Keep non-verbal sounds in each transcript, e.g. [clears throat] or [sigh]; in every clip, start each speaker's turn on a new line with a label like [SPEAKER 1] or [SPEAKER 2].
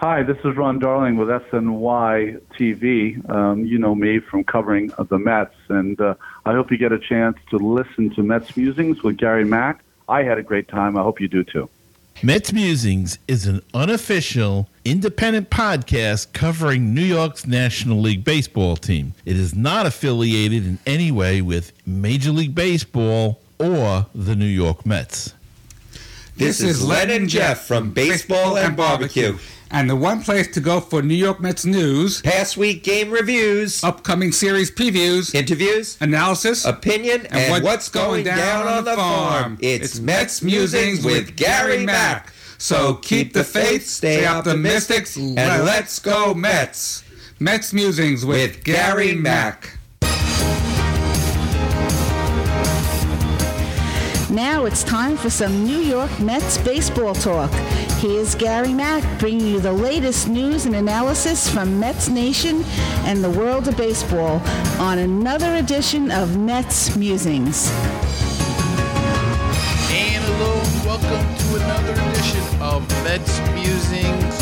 [SPEAKER 1] Hi, this is Ron Darling with SNY TV. Um, you know me from covering the Mets, and uh, I hope you get a chance to listen to Mets Musings with Gary Mack. I had a great time. I hope you do too.
[SPEAKER 2] Mets Musings is an unofficial, independent podcast covering New York's National League Baseball team. It is not affiliated in any way with Major League Baseball or the New York Mets.
[SPEAKER 3] This is Len and Jeff from Baseball and Barbecue.
[SPEAKER 4] And the one place to go for New York Mets news,
[SPEAKER 3] Past week game reviews,
[SPEAKER 4] upcoming series previews,
[SPEAKER 3] interviews,
[SPEAKER 4] analysis,
[SPEAKER 3] opinion, and, what's going down on the farm. It's Mets Musings with Gary Mack. So keep the faith, stay optimistic, and let's go Mets.
[SPEAKER 4] Mets Musings with,
[SPEAKER 3] With Gary Mack.
[SPEAKER 5] Now it's time for some New York Mets baseball talk. Here's Gary Mack bringing you the latest news and analysis from Mets Nation and the world of baseball on another edition of Mets Musings.
[SPEAKER 2] And hello, welcome to another edition of Mets Musings.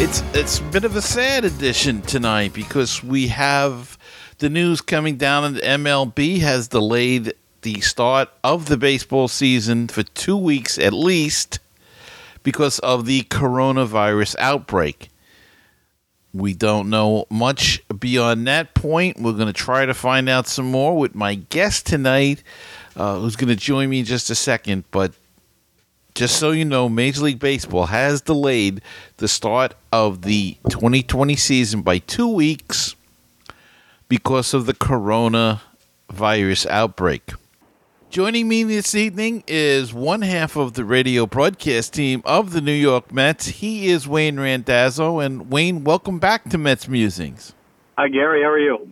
[SPEAKER 2] It's it's a bit of a sad edition tonight because we have the news coming down and the MLB has delayed the start of the baseball season for two weeks at least because of the coronavirus outbreak. We don't know much beyond that point. We're going to try to find out some more with my guest tonight, uh, who's going to join me in just a second. But just so you know, Major League Baseball has delayed the start of the 2020 season by two weeks because of the coronavirus outbreak. Joining me this evening is one half of the radio broadcast team of the New York Mets. He is Wayne Randazzo. And Wayne, welcome back to Mets Musings.
[SPEAKER 6] Hi, Gary. How are you?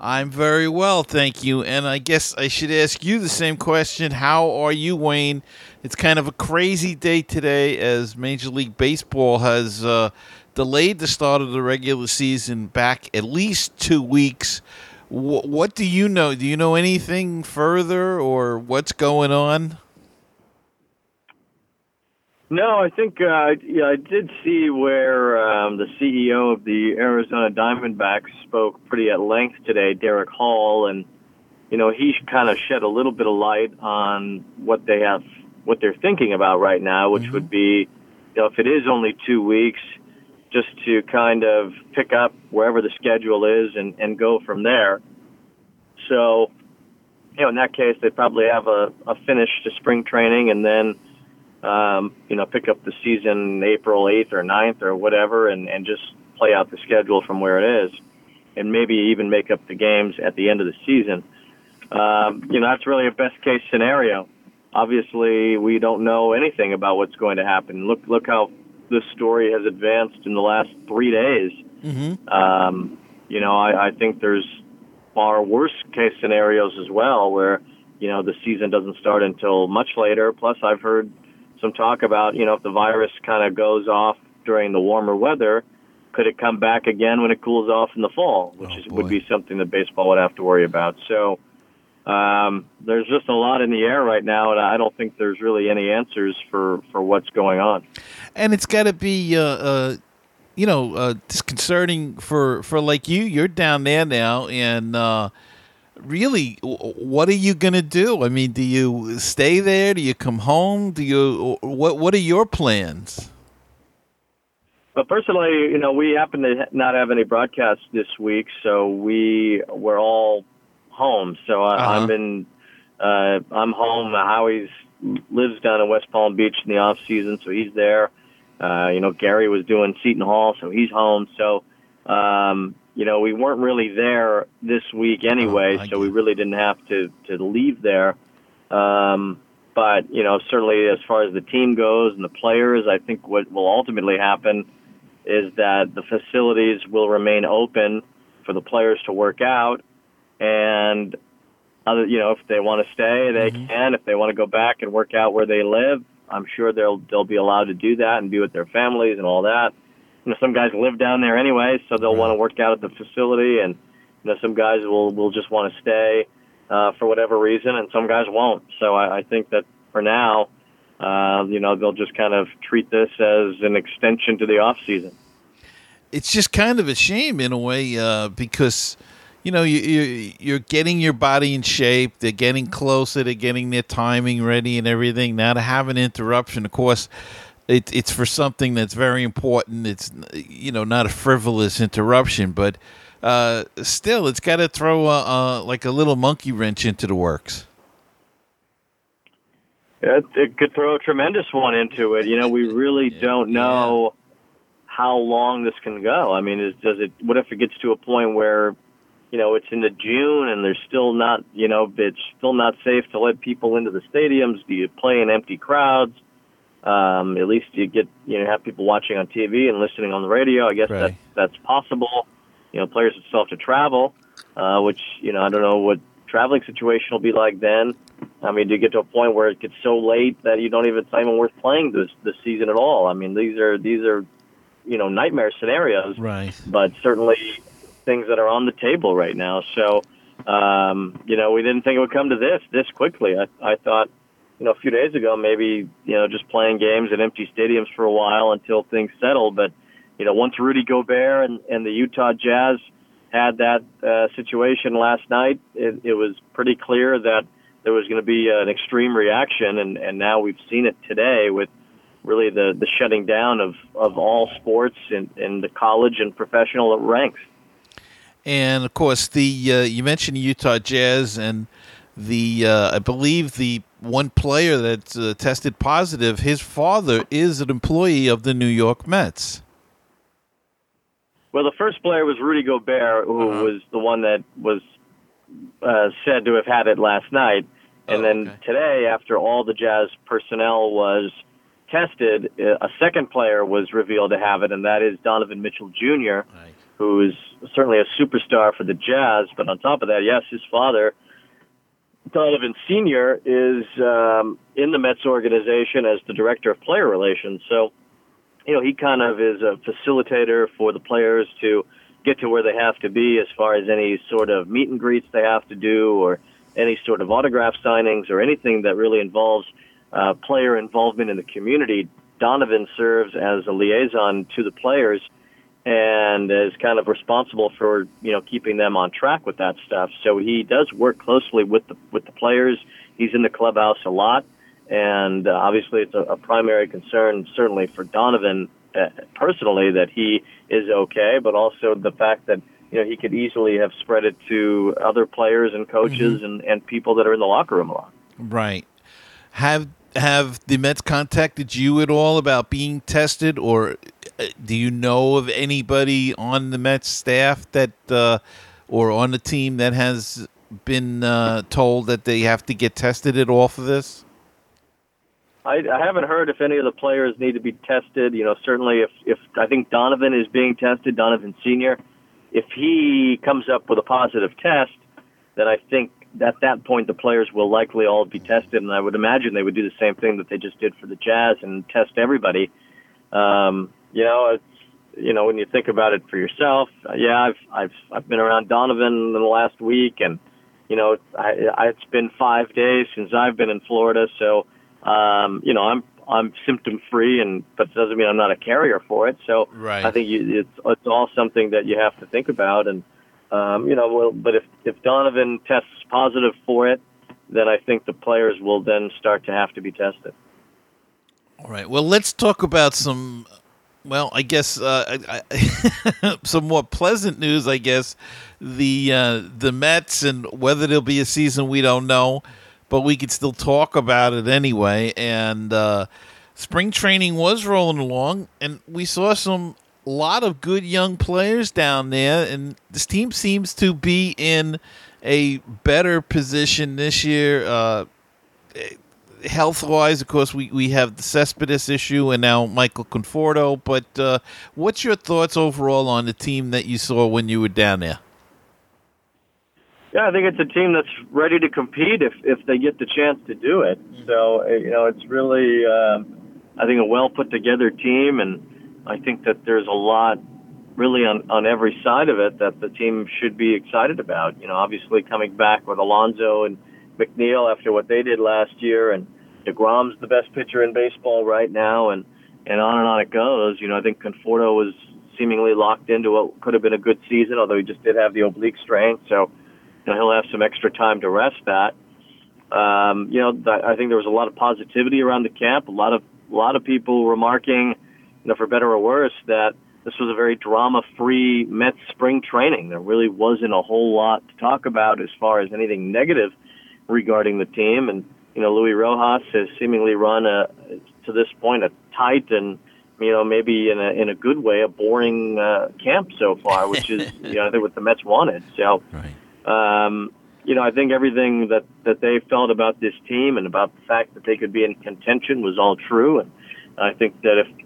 [SPEAKER 2] I'm very well, thank you. And I guess I should ask you the same question. How are you, Wayne? It's kind of a crazy day today as Major League Baseball has uh, delayed the start of the regular season back at least two weeks. Wh- what do you know? Do you know anything further or what's going on?
[SPEAKER 6] No, I think uh, yeah, I did see where um, the CEO of the Arizona Diamondbacks spoke pretty at length today, Derrick Hall, and you know he kind of shed a little bit of light on what they have, what they're thinking about right now, which would be, you know, if it is only two weeks, just to kind of pick up wherever the schedule is and and go from there. So, you know, in that case, they probably have a, a finish to spring training and then um, you know, pick up the season April 8th or 9th or whatever and, and just play out the schedule from where it is and maybe even make up the games at the end of the season. Um, you know, that's really a best case scenario. Obviously, we don't know anything about what's going to happen. Look, look how this story has advanced in the last three days.
[SPEAKER 2] Mm-hmm.
[SPEAKER 6] Um, you know, I, I think there's far worse case scenarios as well where, you know, the season doesn't start until much later. Plus, I've heard some talk about, you know, if the virus kind of goes off during the warmer weather, could it come back again when it cools off in the fall, which
[SPEAKER 2] Oh,
[SPEAKER 6] is, would be something that baseball would have to worry about. So um, there's just a lot in the air right now, and I don't think there's really any answers for, for what's going on.
[SPEAKER 2] and it's got to be uh, uh, you know uh, disconcerting for for like you. You're down there now and uh, really w- what are you gonna do? I mean do you stay there? Do you come home? Do you what what are your plans?
[SPEAKER 6] But personally, you know, we happen to not have any broadcasts this week, so we were all home. So I,
[SPEAKER 2] Uh-huh.
[SPEAKER 6] I'm in, uh, I'm home. Howie's lives down in West Palm Beach in the off season, so he's there. Uh, you know, Gary was doing Seton Hall, so he's home. So, um, you know, we weren't really there this week anyway,
[SPEAKER 2] Oh,
[SPEAKER 6] so we really didn't have to to leave there. Um, but you know, certainly as far as the team goes and the players, I think what will ultimately happen is that the facilities will remain open for the players to work out, and other, you know, if they want to stay, they can. If they want to go back and work out where they live, I'm sure they'll they'll be allowed to do that and be with their families and all that. You know, some guys live down there anyway, so they'll want to work out at the facility, and you know, some guys will will just want to stay uh, for whatever reason, and some guys won't. So I, I think that for now, uh, you know, they'll just kind of treat this as an extension to the off season.
[SPEAKER 2] It's just kind of a shame in a way uh, because you know you, you you're getting your body in shape. They're getting closer. They're getting their timing ready and everything. Now to have an interruption, of course. It, it's for something that's very important. It's you know not a frivolous interruption, but uh, still, it's got to throw a, a, like a little monkey wrench into the works.
[SPEAKER 6] It, it could throw a tremendous one into it. You know, we really don't know how long this can go. I mean, is, does it? What if it gets to a point where, you know, it's into June and there's still not, you know, it's still not safe to let people into the stadiums? Do you play in empty crowds? Um, at least you get, you know, have people watching on TV and listening on the radio. I guess right. that's that's possible. You know, players still have to travel, uh, which you know, I don't know what traveling situation will be like then. I mean, do you get to a point where it gets so late that you don't even it's not even worth playing this this season at all? I mean, these are these are you know nightmare scenarios,
[SPEAKER 2] right?
[SPEAKER 6] But certainly things that are on the table right now. So, um, you know, we didn't think it would come to this this quickly. I I thought, you know, a few days ago maybe you know just playing games at empty stadiums for a while until things settle. But you know, once Rudy Gobert and, and the Utah Jazz had that uh, situation last night, it, it was pretty clear that there was going to be an extreme reaction, and, and now we've seen it today with really the, the shutting down of, of all sports in, in the college and professional ranks.
[SPEAKER 2] And of course, the uh, you mentioned Utah Jazz, and the uh, I believe the one player that uh, tested positive, his father is an employee of the New York Mets.
[SPEAKER 6] Well, the first player was Rudy Gobert, who uh-huh. was the one that was uh, said to have had it last night. And oh, then okay. today, after all the Jazz personnel was tested, uh, a second player was revealed to have it, and that is Donovan Mitchell Jr., right. Who is certainly a superstar for the Jazz. But on top of that, yes, his father, Donovan Sr., is um, in the Mets organization as the director of player relations. So, you know, he kind of is a facilitator for the players to get to where they have to be as far as any sort of meet and greets they have to do or – any sort of autograph signings or anything that really involves uh, player involvement in the community, Donovan serves as a liaison to the players and is kind of responsible for you know keeping them on track with that stuff. So he does work closely with the with the players. He's in the clubhouse a lot, and uh, obviously it's a, a primary concern certainly for Donovan uh, personally that he is okay, but also the fact that you know, he could easily have spread it to other players and coaches mm-hmm. and, and people that are in the locker room a lot.
[SPEAKER 2] Right. Have have the Mets contacted you at all about being tested, or uh, do you know of anybody on the Mets staff that uh, or on the team that has been uh, told that they have to get tested at all for this?
[SPEAKER 6] I, I haven't heard if any of the players need to be tested. You know, certainly if if I think Donovan is being tested, Donovan Senior if he comes up with a positive test, then I think at that point the players will likely all be tested, and I would imagine they would do the same thing that they just did for the Jazz and test everybody. Um, you know, it's you know when you think about it for yourself, yeah, I've I've I've been around Donovan in the last week, and you know, I, I, it's been five days since I've been in Florida, so um, you know, I'm I'm symptom free, and but it doesn't mean I'm not a carrier for it. So
[SPEAKER 2] right.
[SPEAKER 6] I think you, it's it's all something that you have to think about, and um, you know, well, but if if Donovan tests positive for it, then I think the players will then start to have to be tested.
[SPEAKER 2] All right. Well, let's talk about some. Well, I guess uh, I, I, [laughs] some more pleasant news. I guess the uh, the Mets and whether there'll be a season we don't know but we could still talk about it anyway. And uh, spring training was rolling along, and we saw some lot of good young players down there, and this team seems to be in a better position this year. Uh, health wise, of course, we, we have the Cespedes issue and now Michael Conforto. But uh, what's your thoughts overall on the team that you saw when you were down there?
[SPEAKER 6] Yeah, I think it's a team that's ready to compete if if they get the chance to do it. Mm-hmm. So uh, you know, it's really uh, I think a well put together team, and I think that there's a lot really on on every side of it that the team should be excited about. You know, obviously coming back with Alonso and McNeil after what they did last year, and Degrom's the best pitcher in baseball right now, and and on and on it goes. You know, I think Conforto was seemingly locked into what could have been a good season, although he just did have the oblique strain, so you know, he'll have some extra time to rest that. Um, you know, I think there was a lot of positivity around the camp. A lot of a lot of people remarking, you know, for better or worse, that this was a very drama-free Mets spring training. There really wasn't a whole lot to talk about as far as anything negative regarding the team. And you know, Luis Rojas has seemingly run a to this point a tight and you know maybe in a in a good way a boring uh, camp so far, which is [laughs] you know I think what the Mets wanted. So.
[SPEAKER 2] Right.
[SPEAKER 6] Um, you know, I think everything that that they felt about this team and about the fact that they could be in contention was all true, and I think that if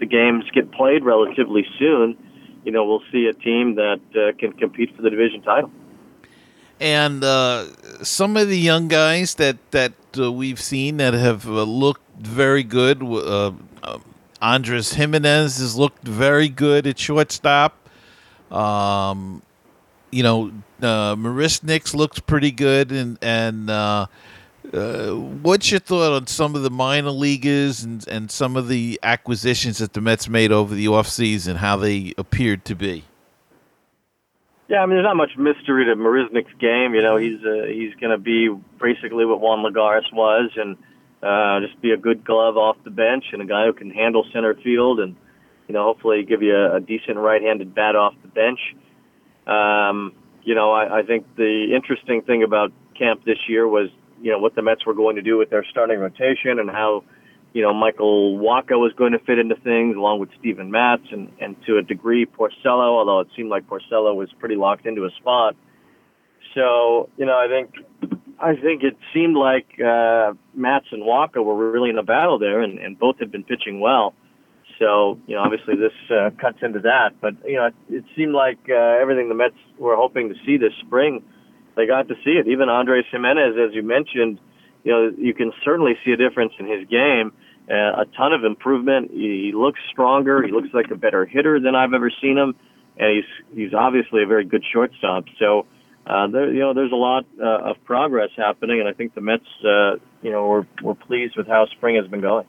[SPEAKER 6] the games get played relatively soon, you know, we'll see a team that uh, can compete for the division title.
[SPEAKER 2] And uh, some of the young guys that that uh, we've seen that have uh, looked very good. Uh, uh, Andres Gimenez has looked very good at shortstop. Um, you know, uh, Marisnick's looks pretty good, and and uh, what's your thought on some of the minor leaguers and and some of the acquisitions that the Mets made over the offseason, how they appeared to be?
[SPEAKER 6] Yeah, I mean, there's not much mystery to Marisnick's game. You know, he's uh, he's going to be basically what Juan Lagares was, and uh, just be a good glove off the bench and a guy who can handle center field, and you know, hopefully give you a, a decent right-handed bat off the bench. Um, you know, I, I think the interesting thing about camp this year was, you know, what the Mets were going to do with their starting rotation and how, you know, Michael Wacha was going to fit into things along with Steven Matz and, and to a degree Porcello, although it seemed like Porcello was pretty locked into a spot. So, you know, I think I think it seemed like uh, Matz and Wacha were really in a battle there, and, and both had been pitching well. So, you know, obviously this uh, cuts into that. But, you know, it, it seemed like uh, everything the Mets were hoping to see this spring, they got to see it. Even Andres Gimenez, as you mentioned, you know, you can certainly see a difference in his game. Uh, a ton of improvement. He, he looks stronger. He looks like a better hitter than I've ever seen him, and he's he's obviously a very good shortstop. So, uh, there, you know, there's a lot uh, of progress happening, and I think the Mets, uh, you know, were were pleased with how spring has been going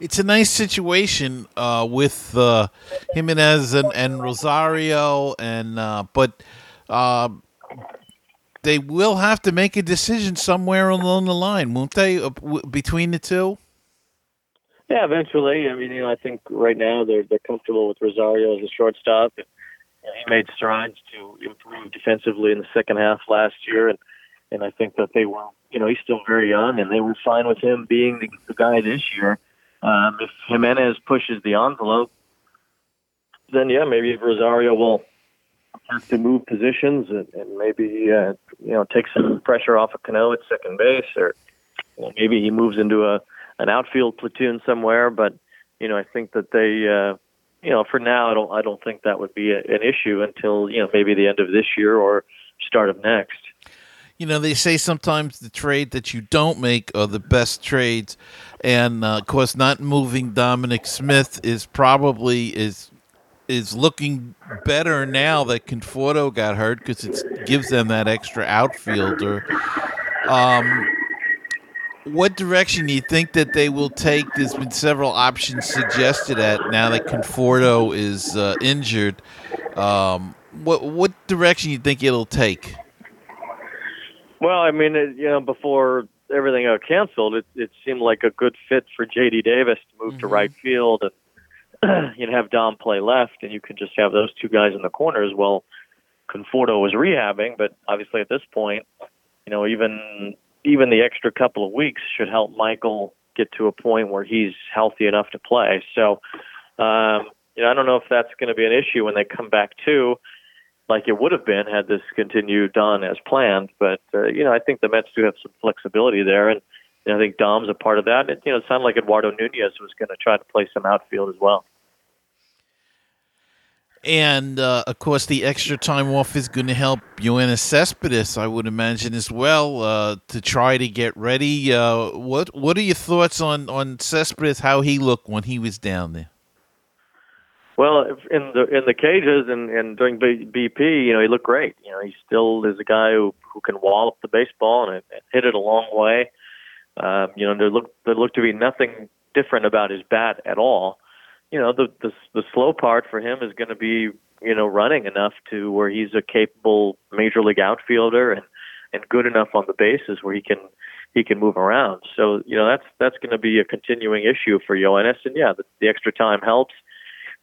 [SPEAKER 2] it's a nice situation uh, with uh, Gimenez and, and Rosario, and uh, but uh, they will have to make a decision somewhere along the line, won't they? Uh, between the two.
[SPEAKER 6] Yeah, eventually. I mean, you know, I think right now they're they're comfortable with Rosario as a shortstop. And, he made strides to improve defensively in the second half last year, and and I think that they were, you know, he's still very young, and they were fine with him being the, the guy this year. Um, if Gimenez pushes the envelope, then yeah, maybe Rosario will have to move positions and, and maybe uh, you know take some pressure off of Cano at second base, or maybe he moves into a an outfield platoon somewhere. But you know, I think that they, uh, you know, for now, I don't I don't think that would be a, an issue until you know maybe the end of this year or start of next
[SPEAKER 2] you know, they say sometimes the trade that you don't make are the best trades, and uh, of course, not moving Dominic Smith is probably is is looking better now that Conforto got hurt because it gives them that extra outfielder. Um, what direction do you think that they will take? There's been several options suggested at now that Conforto is uh, injured. Um, what what direction do you think it'll take?
[SPEAKER 6] Well, I mean, it, you know, before everything got canceled, it, it seemed like a good fit for J.D. Davis to move mm-hmm. to right field and [clears throat] you know have Dom play left, and you can just have those two guys in the corners. Well, Conforto was rehabbing, but obviously at this point, you know, even even the extra couple of weeks should help Michael get to a point where he's healthy enough to play. So, um, you know, I don't know if that's going to be an issue when they come back too like it would have been had this continued on as planned. But uh, you know, I think the Mets do have some flexibility there, and I think Dom's a part of that. It, you know, it sounded like Eduardo Nunez was going to try to play some outfield as well.
[SPEAKER 2] And uh, of course, the extra time off is going to help Yoenis Cespedes, I would imagine, as well, uh, to try to get ready. Uh, what What are your thoughts on on Cespedes? How he looked when he was down there?
[SPEAKER 6] Well, in the in the cages and and during BP, you know, he looked great. You know, he still is a guy who who can wallop the baseball and, and hit it a long way.
[SPEAKER 7] Um, you know, there look there looked to be nothing different about his bat at all. You know, the the, the slow part for him is going to be you know running enough to where he's a capable major league outfielder and and good enough on the bases where he can he can move around. So you know that's that's going to be a continuing issue for Yoenis. And yeah, the, the extra time helps,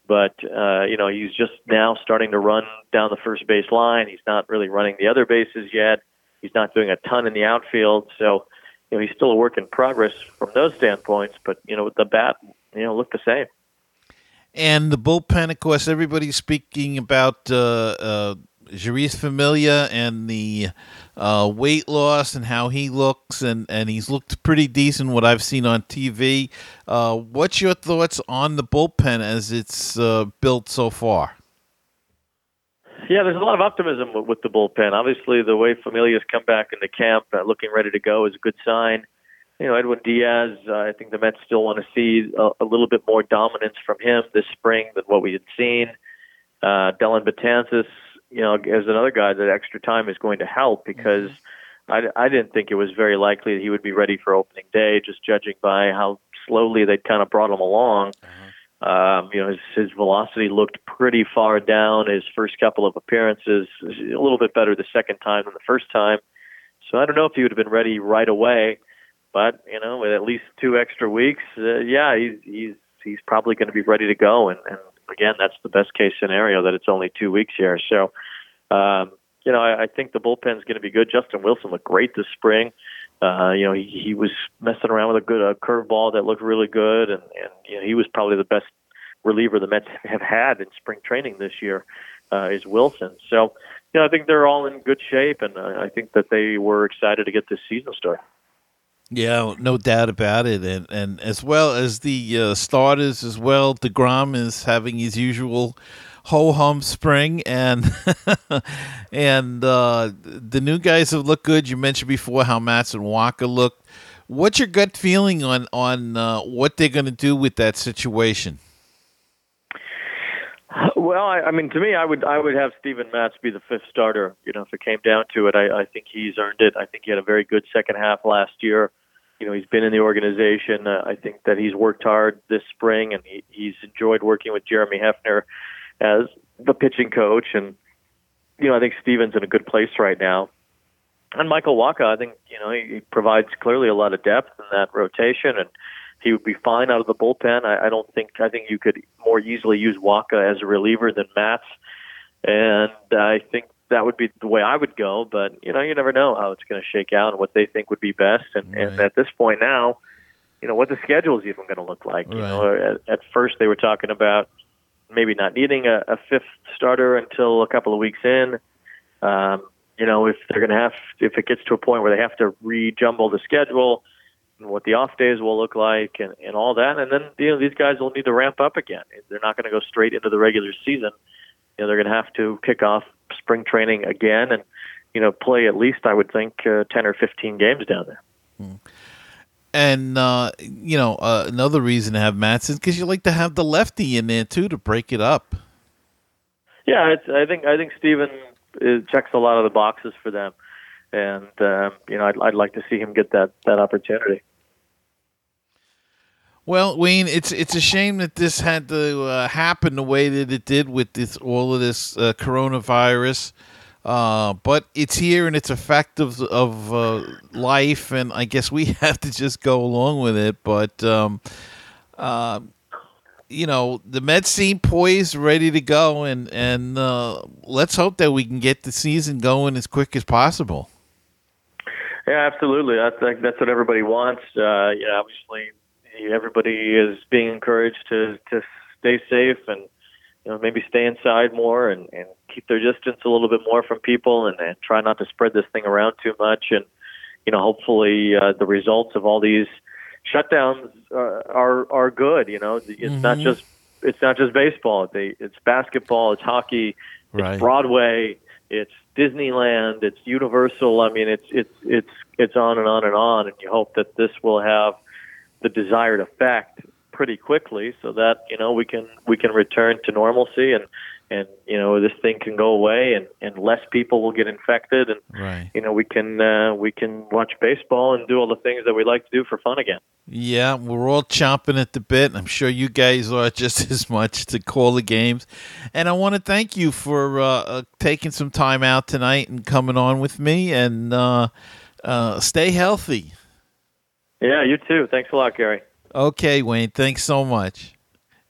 [SPEAKER 7] but uh, you know he's just now starting to run down the first base line. He's not really running the other bases yet. He's not doing a ton in the outfield. So you know he's still a work in progress from those standpoints. But you know with the bat, you know look the same.
[SPEAKER 2] And the bullpen, of course, everybody's speaking about uh, uh, Jeurys Familia and the uh, weight loss and how he looks, and, and he's looked pretty decent. What I've seen on TV. Uh, what's your thoughts on the bullpen as it's uh, built so far?
[SPEAKER 7] Yeah, there's a lot of optimism with, with the bullpen. Obviously, the way Familia's come back into camp, uh, looking ready to go, is a good sign. You know, Edwin Diaz. Uh, I think the Mets still want to see a, a little bit more dominance from him this spring than what we had seen. Uh, Dellin Betances you know, as another guy, that extra time is going to help because mm-hmm. I, I didn't think it was very likely that he would be ready for opening day, just judging by how slowly they kind of brought him along. Mm-hmm. Um, you know, his, his velocity looked pretty far down his first couple of appearances, a little bit better the second time than the first time. So I don't know if he would have been ready right away, but you know, with at least two extra weeks, uh, yeah, he's he's he's probably going to be ready to go, and, and again, that's the best case scenario that it's only two weeks here. So, um, you know, I, I think the bullpen's going to be good. Justin Wilson looked great this spring. Uh, you know, he, he was messing around with a good uh, curveball that looked really good, and, and you know, he was probably the best reliever the Mets have had in spring training this year. Uh, is Wilson. So, you know, I think they're all in good shape, and uh, I think that they were excited to get this season started.
[SPEAKER 2] Yeah, no doubt about it, and and as well as the uh, starters as well. Degrom is having his usual ho hum spring, and [laughs] and uh, the new guys have looked good. You mentioned before how Matz and Wacha looked. What's your gut feeling on on uh, what they're going to do with that situation?
[SPEAKER 7] Well, I, I mean, to me, I would I would have Steven Matz be the fifth starter. You know, if it came down to it, I, I think he's earned it. I think he had a very good second half last year you know he's been in the organization. Uh, I think that he's worked hard this spring, and he, he's enjoyed working with Jeremy Hefner as the pitching coach. And you know I think Steven's in a good place right now. And Michael Wacha, I think you know he, he provides clearly a lot of depth in that rotation, and he would be fine out of the bullpen. I, I don't think I think you could more easily use Wacha as a reliever than Matz. And I think that would be the way I would go. But you know, you never know how it's going to shake out and what they think would be best. And, right. and at this point now, you know, what the schedule is even going to look like. Right. You know, at, at first they were talking about maybe not needing a, a fifth starter until a couple of weeks in. Um, you know, if they're going to have, if it gets to a point where they have to rejumble the schedule, and what the off days will look like, and, and all that, and then you know these guys will need to ramp up again. They're not going to go straight into the regular season. Know, they're going to have to kick off spring training again and you know play at least I would think uh, ten or fifteen games down there. Hmm.
[SPEAKER 2] And uh, you know uh, another reason to have Matz is because you like to have the lefty in there too to break it up.
[SPEAKER 7] Yeah, it's, I think I think Steven uh, checks a lot of the boxes for them, and um, you know I'd, I'd like to see him get that that opportunity.
[SPEAKER 2] Well, Wayne, it's it's a shame that this had to uh, happen the way that it did with this all of this uh, coronavirus. Uh, but it's here and it's of of uh, life, and I guess we [laughs] have to just go along with it. But um, uh, you know, the Mets seem poised, ready to go, and and uh, let's hope that we can get the season going as quick as possible.
[SPEAKER 7] Yeah, absolutely. I think that's what everybody wants. Uh, yeah, obviously everybody is being encouraged to to stay safe and you know maybe stay inside more and and keep their distance a little bit more from people and, and try not to spread this thing around too much. And you know hopefully uh, the results of all these shutdowns uh, are are good you know. It's mm-hmm. not just it's not just baseball. They it's basketball it's hockey it's right. broadway it's disneyland it's universal. I mean it's it's it's it's on and on and on. And you hope that this will have the desired effect
[SPEAKER 6] pretty quickly, so that you know we can we can return to normalcy and and you know this thing can go away and and less people will get infected and
[SPEAKER 2] Right.
[SPEAKER 6] you know we can uh, we can watch baseball and do all the things that we like to do for fun again.
[SPEAKER 2] Yeah, we're all chomping at the bit. I'm sure you guys are [laughs] just as much to call the games. And I want to thank you for uh, uh, taking some time out tonight and coming on with me. And uh, uh, stay healthy.
[SPEAKER 6] Yeah, you too. Thanks a lot, Gary.
[SPEAKER 2] Okay, Wayne. Thanks so much.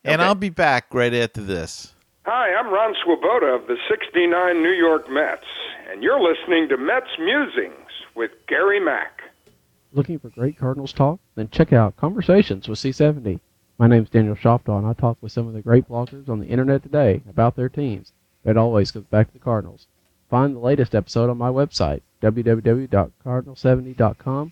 [SPEAKER 2] And
[SPEAKER 6] Okay.
[SPEAKER 2] I'll be back right after this.
[SPEAKER 8] Hi, I'm Ron Swoboda of the 69 New York Mets, and you're listening to Mets Musings with Gary Mack.
[SPEAKER 9] Looking for great Cardinals talk? Then check out Conversations with C70. My name's Daniel Shoptaw, and I talk with some of the great bloggers on the internet today about their teams. It always comes back to the Cardinals. Find the latest episode on my website, www.cardinal70.com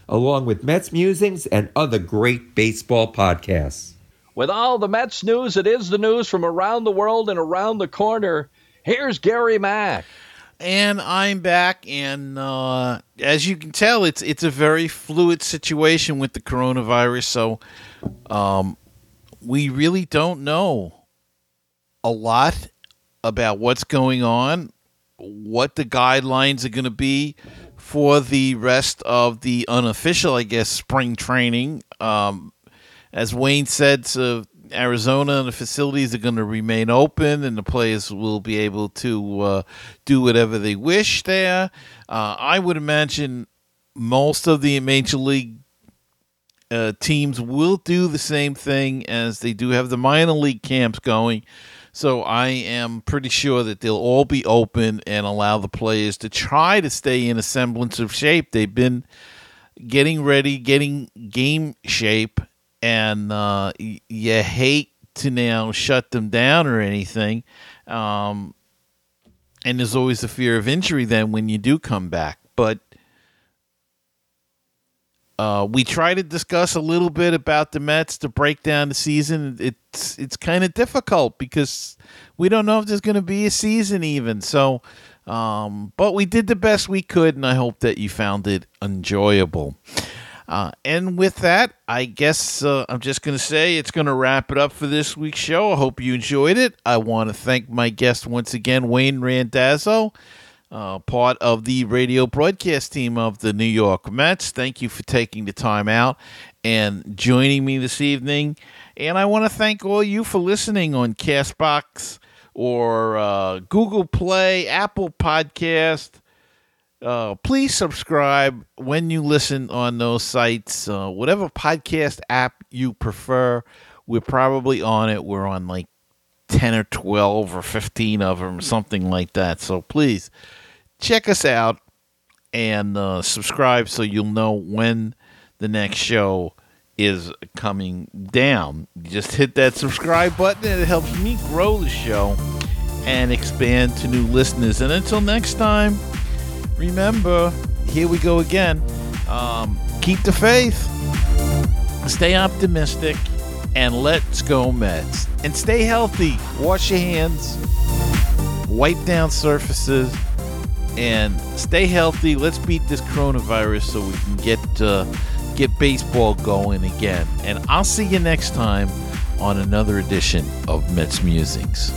[SPEAKER 3] along with Mets Musings and other great baseball podcasts.
[SPEAKER 10] With all the Mets news, it is the news from around the world and around the corner. Here's Gary Mack.
[SPEAKER 2] and I'm back. And uh, as you can tell, it's it's a very fluid situation with the coronavirus. So um, we really don't know a lot about what's going on, what the guidelines are going to be for the rest of the unofficial, I guess, spring training. Um, as Wayne said, so Arizona and the facilities are going to remain open, and the players will be able to uh, do whatever they wish there. Uh, I would imagine most of the major league uh, teams will do the same thing as they do have the minor league camps going. So I am pretty sure that they'll all be open and allow the players to try to stay in a semblance of shape. They've been getting ready, getting game shape, and uh, you hate to now shut them down or anything. Um, and there's always the fear of injury then when you do come back. But uh, we try to discuss a little bit about the Mets to break down the season. It's it's kind of difficult because we don't know if there's going to be a season even. So, um, but we did the best we could, and I hope that you found it enjoyable. Uh, and with that, I guess uh, I'm just going to say it's going to wrap it up for this week's show. I hope you enjoyed it. I want to thank my guest once again, Wayne Randazzo uh, part of the radio broadcast team of the New York Mets. Thank you for taking the time out and joining me this evening. And I want to thank all you for listening on Castbox or uh, Google Play, Apple Podcast. Uh, please subscribe when you listen on those sites. Uh, whatever podcast app you prefer, we're probably on it. We're on like 10 or 12 or 15 of them, something like that. So please check us out and uh, subscribe so you'll know when the next show is coming down. Just hit that subscribe button and it helps me grow the show and expand to new listeners. And until next time, remember, here we go again. Um, keep the faith, stay optimistic, and let's go Mets. And stay healthy. Wash your hands, wipe down surfaces, and stay healthy. Let's beat this coronavirus so we can get uh, get baseball going again. And I'll see you next time on another edition of Mets Musings.